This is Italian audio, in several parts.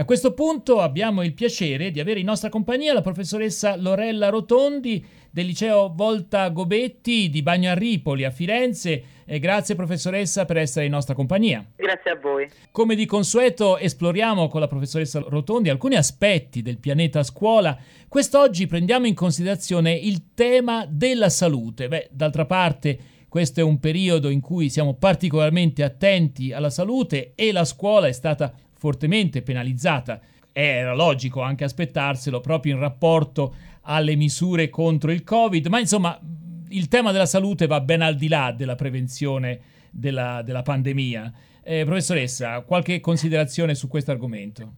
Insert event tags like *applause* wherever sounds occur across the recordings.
E a questo punto abbiamo il piacere di avere in nostra compagnia la professoressa Lorella Rotondi del liceo Volta Gobetti di Bagno a Ripoli a Firenze. E grazie professoressa per essere in nostra compagnia. Grazie a voi. Come di consueto esploriamo con la professoressa Rotondi alcuni aspetti del pianeta scuola. Quest'oggi prendiamo in considerazione il tema della salute. Beh, d'altra parte questo è un periodo in cui siamo particolarmente attenti alla salute e la scuola è stata fortemente penalizzata. Era logico anche aspettarselo proprio in rapporto alle misure contro il Covid, ma insomma il tema della salute va ben al di là della prevenzione della, della pandemia. Eh, professoressa, qualche considerazione su questo argomento?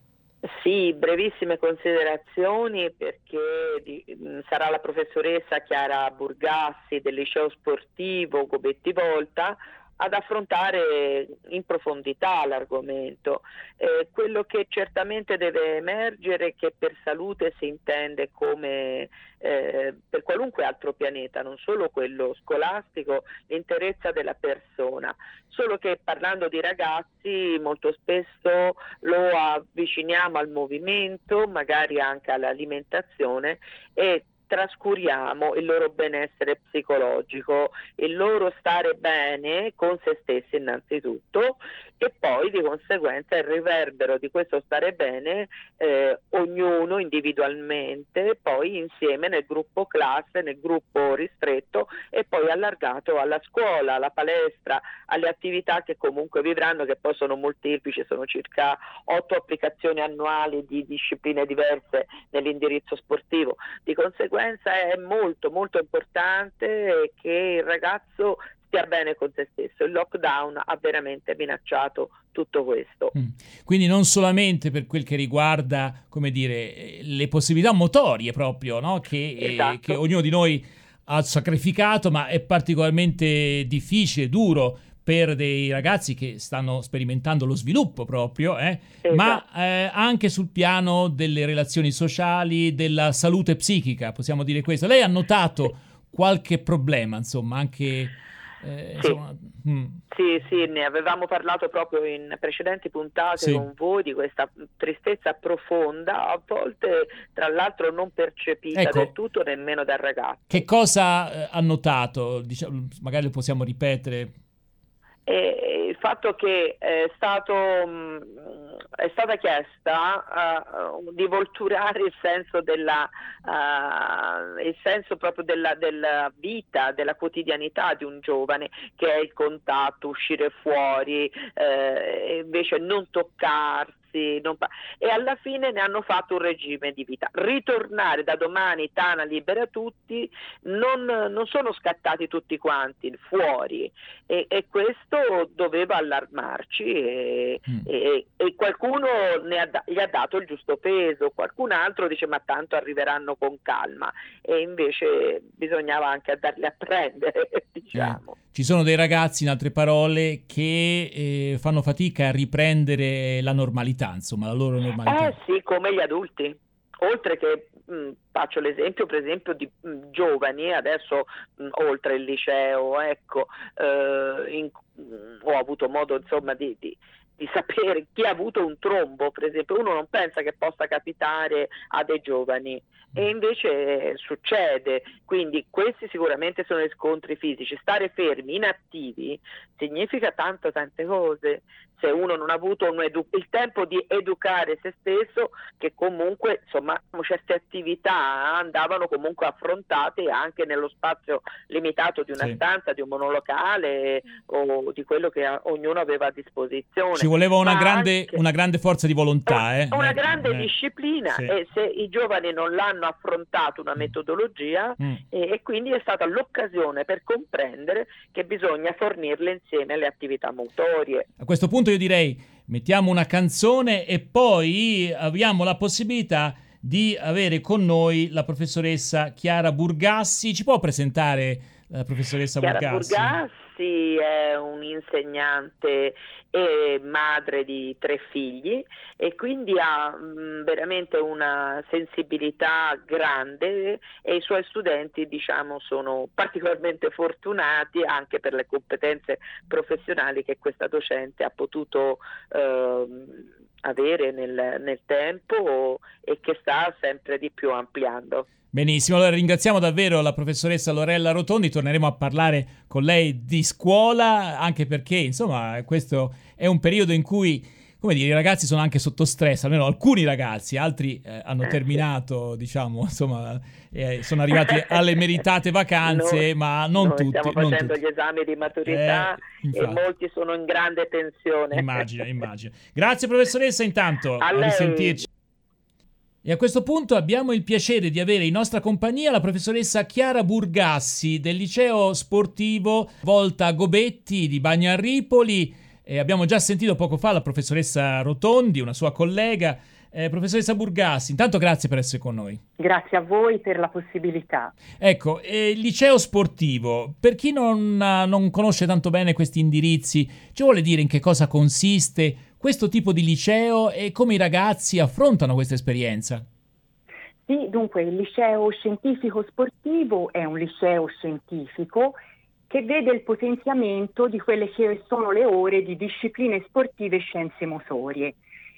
Sì, brevissime considerazioni perché di, sarà la professoressa Chiara Burgassi del liceo sportivo Gobetti Volta ad affrontare in profondità l'argomento. Eh, quello che certamente deve emergere è che per salute si intende come eh, per qualunque altro pianeta, non solo quello scolastico, l'interezza della persona. Solo che parlando di ragazzi molto spesso lo avviciniamo al movimento, magari anche all'alimentazione e trascuriamo il loro benessere psicologico, il loro stare bene con se stessi innanzitutto e poi di conseguenza il riverbero di questo stare bene eh, ognuno individualmente, poi insieme nel gruppo classe, nel gruppo ristretto e poi allargato alla scuola, alla palestra, alle attività che comunque vivranno, che poi sono molteplici, sono circa otto applicazioni annuali di discipline diverse nell'indirizzo sportivo. Di conseguenza è molto molto importante che il ragazzo stia bene con se stesso. Il lockdown ha veramente minacciato tutto questo. Mm. Quindi non solamente per quel che riguarda, come dire, le possibilità motorie proprio, no? che, esatto. eh, che ognuno di noi ha sacrificato, ma è particolarmente difficile, duro per dei ragazzi che stanno sperimentando lo sviluppo proprio, eh? esatto. ma eh, anche sul piano delle relazioni sociali, della salute psichica, possiamo dire questo. Lei ha notato qualche problema, insomma, anche eh, sì. Insomma, mm. sì. sì, ne avevamo parlato proprio in precedenti puntate sì. con voi di questa tristezza profonda, a volte tra l'altro non percepita ecco, del tutto nemmeno dal ragazzo. Che cosa eh, ha notato? Diciamo, magari lo possiamo ripetere. E il fatto che è, stato, mm, è stata chiesta uh, di volturare il senso, della, uh, il senso proprio della, della, vita, della quotidianità di un giovane, che è il contatto, uscire fuori, uh, invece non toccarsi ragazzi pa- e alla fine ne hanno fatto un regime di vita. Ritornare da domani Tana libera tutti, non, non sono scattati tutti quanti fuori e, e questo doveva allarmarci e, mm. e, e qualcuno ha, gli ha dato il giusto peso, qualcun altro dice ma tanto arriveranno con calma e invece bisognava anche darli a prendere, diciamo. Eh. Ci sono dei ragazzi, in altre parole, che eh, fanno fatica a riprendere la normalità, insomma, la loro normalità. Eh sì, come gli adulti. Oltre che mh, mm, faccio l'esempio per esempio di mh, mm, giovani, adesso mh, mm, oltre il liceo, ecco, eh, in, ho avuto modo insomma di, di di sapere *laughs* chi ha avuto un trombo, per esempio, uno non pensa che possa capitare a dei giovani e invece succede, quindi questi sicuramente sono scontri fisici, stare fermi, inattivi, significa tanto tante cose, se uno non ha avuto edu- il tempo di educare se stesso, che comunque insomma certe attività andavano comunque affrontate anche nello spazio limitato di una sì. stanza, di un monolocale o di quello che a- ognuno aveva a disposizione. Ci voleva una, grande, una grande, forza di volontà. Eh? Una eh, grande eh, disciplina sì. e se i giovani non l'hanno affrontato una mm. metodologia mm. e, e quindi è stata l'occasione per comprendere che bisogna fornirle insieme alle attività motorie. A questo punto io direi mettiamo una canzone e poi abbiamo la possibilità di avere con noi la professoressa Chiara Burgassi. Ci può presentare la professoressa Chiara Burgassi? Burgassi è un'insegnante e madre di tre figli e quindi ha mh, mm, veramente una sensibilità grande e i suoi studenti diciamo sono particolarmente fortunati anche per le competenze professionali che questa docente ha potuto eh, avere nel, nel tempo e che sta sempre di più ampliando. Benissimo, allora ringraziamo davvero la professoressa Lorella Rotondi, torneremo a parlare con lei di scuola, anche perché insomma questo è un periodo in cui come dire, i ragazzi sono anche sotto stress, almeno alcuni ragazzi, altri eh, hanno eh, terminato, diciamo, *laughs* insomma, eh, sono arrivati *laughs* alle meritate vacanze, noi, ma non noi tutti. Stiamo non facendo tutti. gli esami di maturità eh, e molti sono in grande tensione. Immagino, immagino. Grazie professoressa intanto, a, a risentirci. E a questo punto abbiamo il piacere di avere in nostra compagnia la professoressa Chiara Burgassi del liceo sportivo Volta Gobetti di Bagnarripoli. E abbiamo già sentito poco fa la professoressa Rotondi, una sua collega. Eh, professoressa Burgassi, intanto grazie per essere con noi. Grazie a voi per la possibilità. Ecco, eh, il liceo sportivo, per chi non, non conosce tanto bene questi indirizzi, ci vuole dire in che cosa consiste? questo tipo di liceo e come i ragazzi affrontano questa esperienza? Sì, dunque il liceo scientifico sportivo è un liceo scientifico che vede il potenziamento di quelle che sono le ore di discipline sportive e scienze motorie.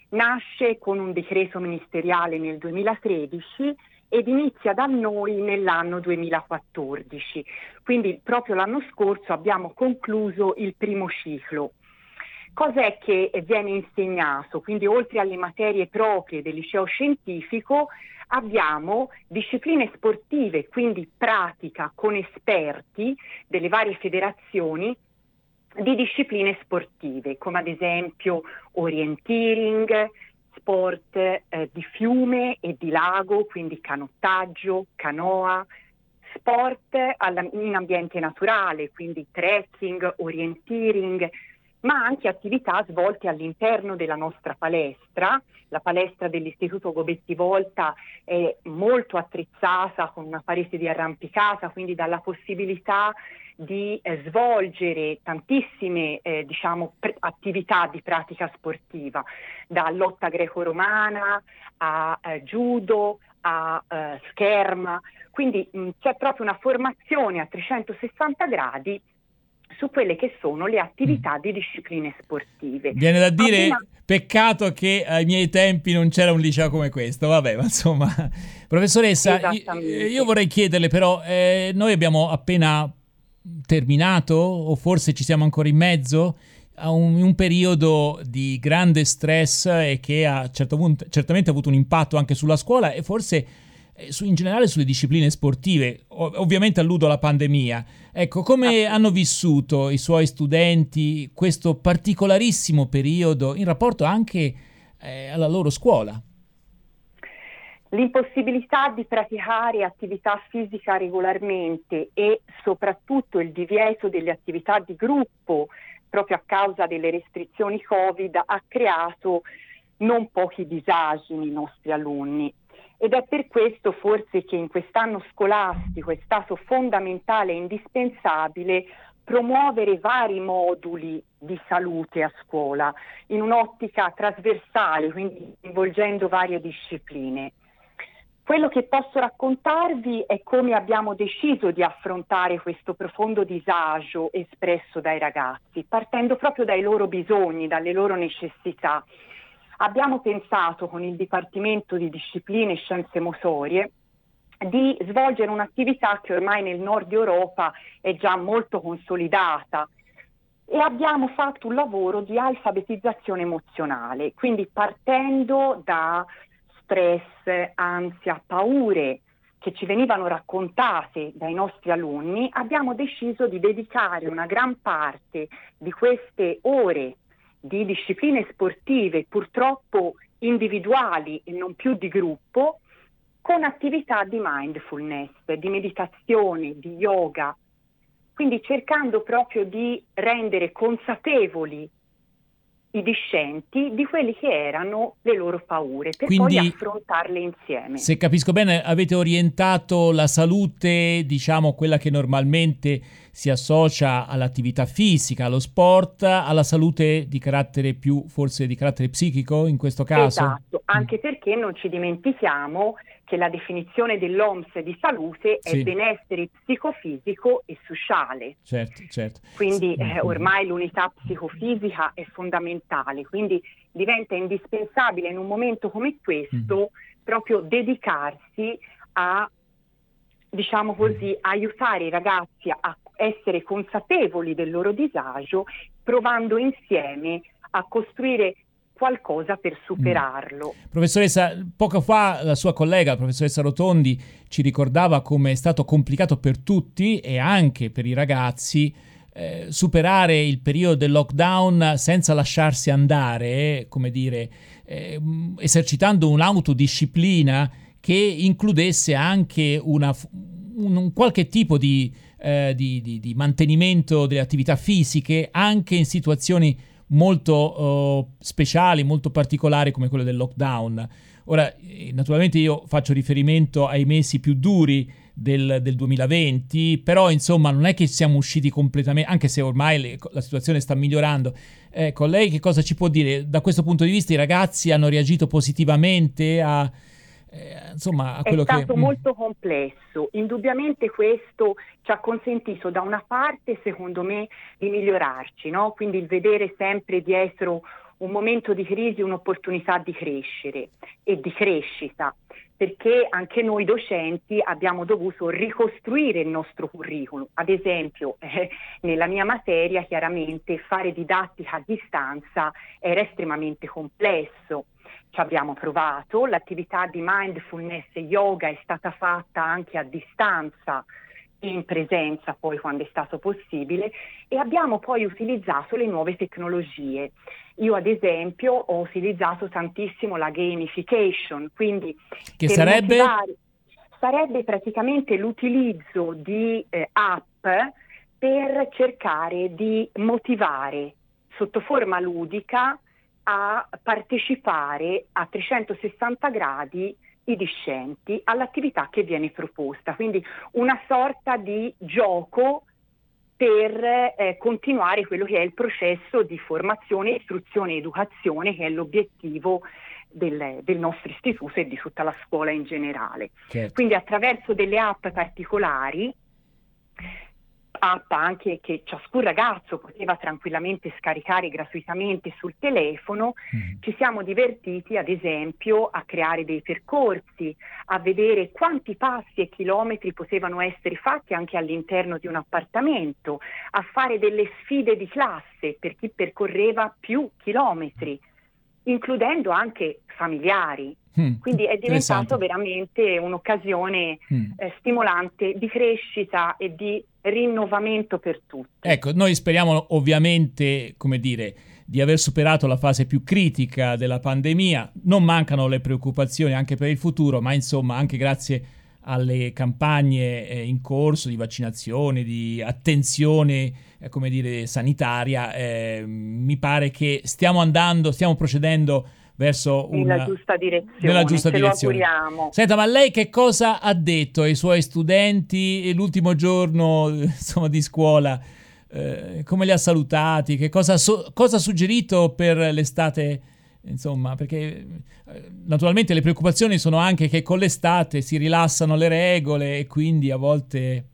Nasce con un decreto ministeriale nel 2013 ed inizia da noi nell'anno 2014. Quindi proprio l'anno scorso abbiamo concluso il primo ciclo. Cos'è che viene insegnato? Quindi oltre alle materie proprie del liceo scientifico abbiamo discipline sportive, quindi pratica con esperti delle varie federazioni di discipline sportive, come ad esempio orienteering, sport eh, di fiume e di lago, quindi canottaggio, canoa, sport alla, in ambiente naturale, quindi trekking, orienteering, ma anche attività svolte all'interno della nostra palestra. La palestra dell'Istituto Gobetti Volta è molto attrezzata con una parete di arrampicata, quindi dà la possibilità di eh, svolgere tantissime eh, diciamo, pr- attività di pratica sportiva, da lotta greco-romana a eh, judo, a eh, scherma, quindi mh, c'è proprio una formazione a 360 gradi su quelle che sono le attività mm. di discipline sportive. Viene da dire Appena... peccato che ai miei tempi non c'era un liceo come questo, vabbè, ma insomma, *laughs* professoressa, io vorrei chiederle però, eh, noi abbiamo appena terminato o forse ci siamo ancora in mezzo a un, un periodo di grande stress e che ha certo punto, certamente avuto un impatto anche sulla scuola e forse in generale sulle discipline sportive, ovviamente alludo alla pandemia. Ecco, come ah. hanno vissuto i suoi studenti questo particolarissimo periodo in rapporto anche eh, alla loro scuola? L'impossibilità di praticare attività fisica regolarmente e soprattutto il divieto delle attività di gruppo proprio a causa delle restrizioni Covid ha creato non pochi disagi nei nostri alunni ed è per questo forse che in quest'anno scolastico è stato fondamentale e indispensabile promuovere vari moduli di salute a scuola in un'ottica trasversale, quindi coinvolgendo varie discipline. Quello che posso raccontarvi è come abbiamo deciso di affrontare questo profondo disagio espresso dai ragazzi, partendo proprio dai loro bisogni, dalle loro necessità abbiamo pensato con il Dipartimento di Discipline e Scienze Motorie di svolgere un'attività che ormai nel nord Europa è già molto consolidata. E abbiamo fatto un lavoro di alfabetizzazione emozionale, quindi partendo da stress, ansia, paure che ci venivano raccontate dai nostri alunni, abbiamo deciso di dedicare una gran parte di queste ore di discipline sportive, purtroppo individuali e non più di gruppo, con attività di mindfulness, di meditazione, di yoga, quindi cercando proprio di rendere consapevoli i discenti di quelle che erano le loro paure per Quindi, poi affrontarle insieme. Se capisco bene, avete orientato la salute, diciamo quella che normalmente si associa all'attività fisica, allo sport, alla salute di carattere più, forse di carattere psichico in questo caso? Esatto, anche mm. perché non ci dimentichiamo che la definizione dell'OMS di salute è sì. benessere psicofisico e sociale. Certo, certo. Quindi eh, ormai l'unità psicofisica è fondamentale, quindi diventa indispensabile in un momento come questo mm. proprio dedicarsi a, diciamo così, aiutare i ragazzi a essere consapevoli del loro disagio, provando insieme a costruire qualcosa per superarlo. Mm. Professoressa, poco fa la sua collega, la professoressa Rotondi, ci ricordava come è stato complicato per tutti e anche per i ragazzi eh, superare il periodo del lockdown senza lasciarsi andare, come dire, eh, esercitando un'autodisciplina che includesse anche una, un, un qualche tipo di, eh, di, di, di mantenimento delle attività fisiche anche in situazioni molto uh, speciali, molto particolari come quelle del lockdown. Ora, eh, naturalmente io faccio riferimento ai mesi più duri del, del 2020, però insomma non è che siamo usciti completamente, anche se ormai le, la situazione sta migliorando. Ecco, lei che cosa ci può dire? Da questo punto di vista i ragazzi hanno reagito positivamente a eh, insomma, a quello è stato che... Mm. molto complesso. Indubbiamente questo ci ha consentito da una parte, secondo me, di migliorarci, no? quindi il vedere sempre dietro un momento di crisi un'opportunità di crescere e di crescita, perché anche noi docenti abbiamo dovuto ricostruire il nostro curriculum. Ad esempio, *laughs* eh, nella mia materia chiaramente fare didattica a distanza era estremamente complesso ci abbiamo provato, l'attività di mindfulness e yoga è stata fatta anche a distanza in presenza poi quando è stato possibile e abbiamo poi utilizzato le nuove tecnologie. Io ad esempio ho utilizzato tantissimo la gamification, quindi che sarebbe? Motivare, sarebbe praticamente l'utilizzo di eh, app per cercare di motivare sotto forma ludica a partecipare a 360 gradi i discenti all'attività che viene proposta, quindi una sorta di gioco per eh, continuare quello che è il processo di formazione, istruzione e educazione che è l'obiettivo del, del, nostro istituto e di tutta la scuola in generale. Certo. Quindi attraverso delle app particolari app anche che ciascun ragazzo poteva tranquillamente scaricare gratuitamente sul telefono, mm. ci siamo divertiti ad esempio a creare dei percorsi, a vedere quanti passi e chilometri potevano essere fatti anche all'interno di un appartamento, a fare delle sfide di classe per chi percorreva più chilometri, includendo anche familiari. Mm, Quindi è diventato veramente un'occasione mm. eh, stimolante di crescita e di rinnovamento per tutti. Ecco, noi speriamo ovviamente, come dire, di aver superato la fase più critica della pandemia. Non mancano le preoccupazioni anche per il futuro, ma insomma anche grazie alle campagne eh, in corso di vaccinazione, di attenzione, eh, come dire, sanitaria, eh, mi pare che stiamo andando, stiamo procedendo verso una... nella giusta direzione. Nella giusta direzione. Senta, ma lei che cosa ha detto ai suoi studenti l'ultimo giorno *laughs* insomma, di scuola? Eh, come li ha salutati? Che cosa, so- cosa ha suggerito per l'estate? Insomma, perché eh, naturalmente le preoccupazioni sono anche che con l'estate si rilassano le regole e quindi a volte...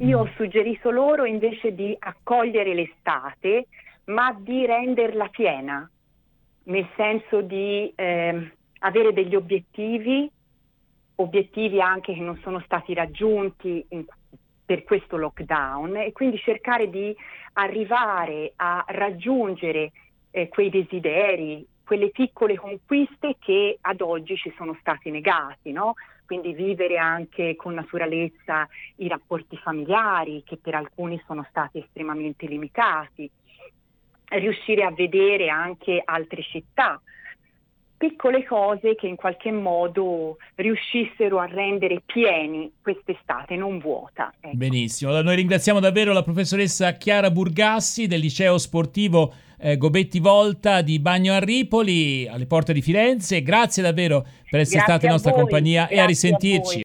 Io ho suggerito loro invece di accogliere l'estate, ma di renderla piena, nel senso di eh, avere degli obiettivi, obiettivi anche che non sono stati raggiunti in, per questo lockdown e quindi cercare di arrivare a raggiungere eh, quei desideri, quelle piccole conquiste che ad oggi ci sono stati negati, no? quindi vivere anche con naturalezza i rapporti familiari che per alcuni sono stati estremamente limitati, riuscire a vedere anche altre città, piccole cose che in qualche modo riuscissero a rendere pieni quest'estate, non vuota. Ecco. Benissimo, noi ringraziamo davvero la professoressa Chiara Burgassi del liceo sportivo eh, Gobetti Volta di Bagno a Ripoli, alle porte di Firenze. Grazie davvero per essere Grazie stata in nostra compagnia Grazie e a risentirci. A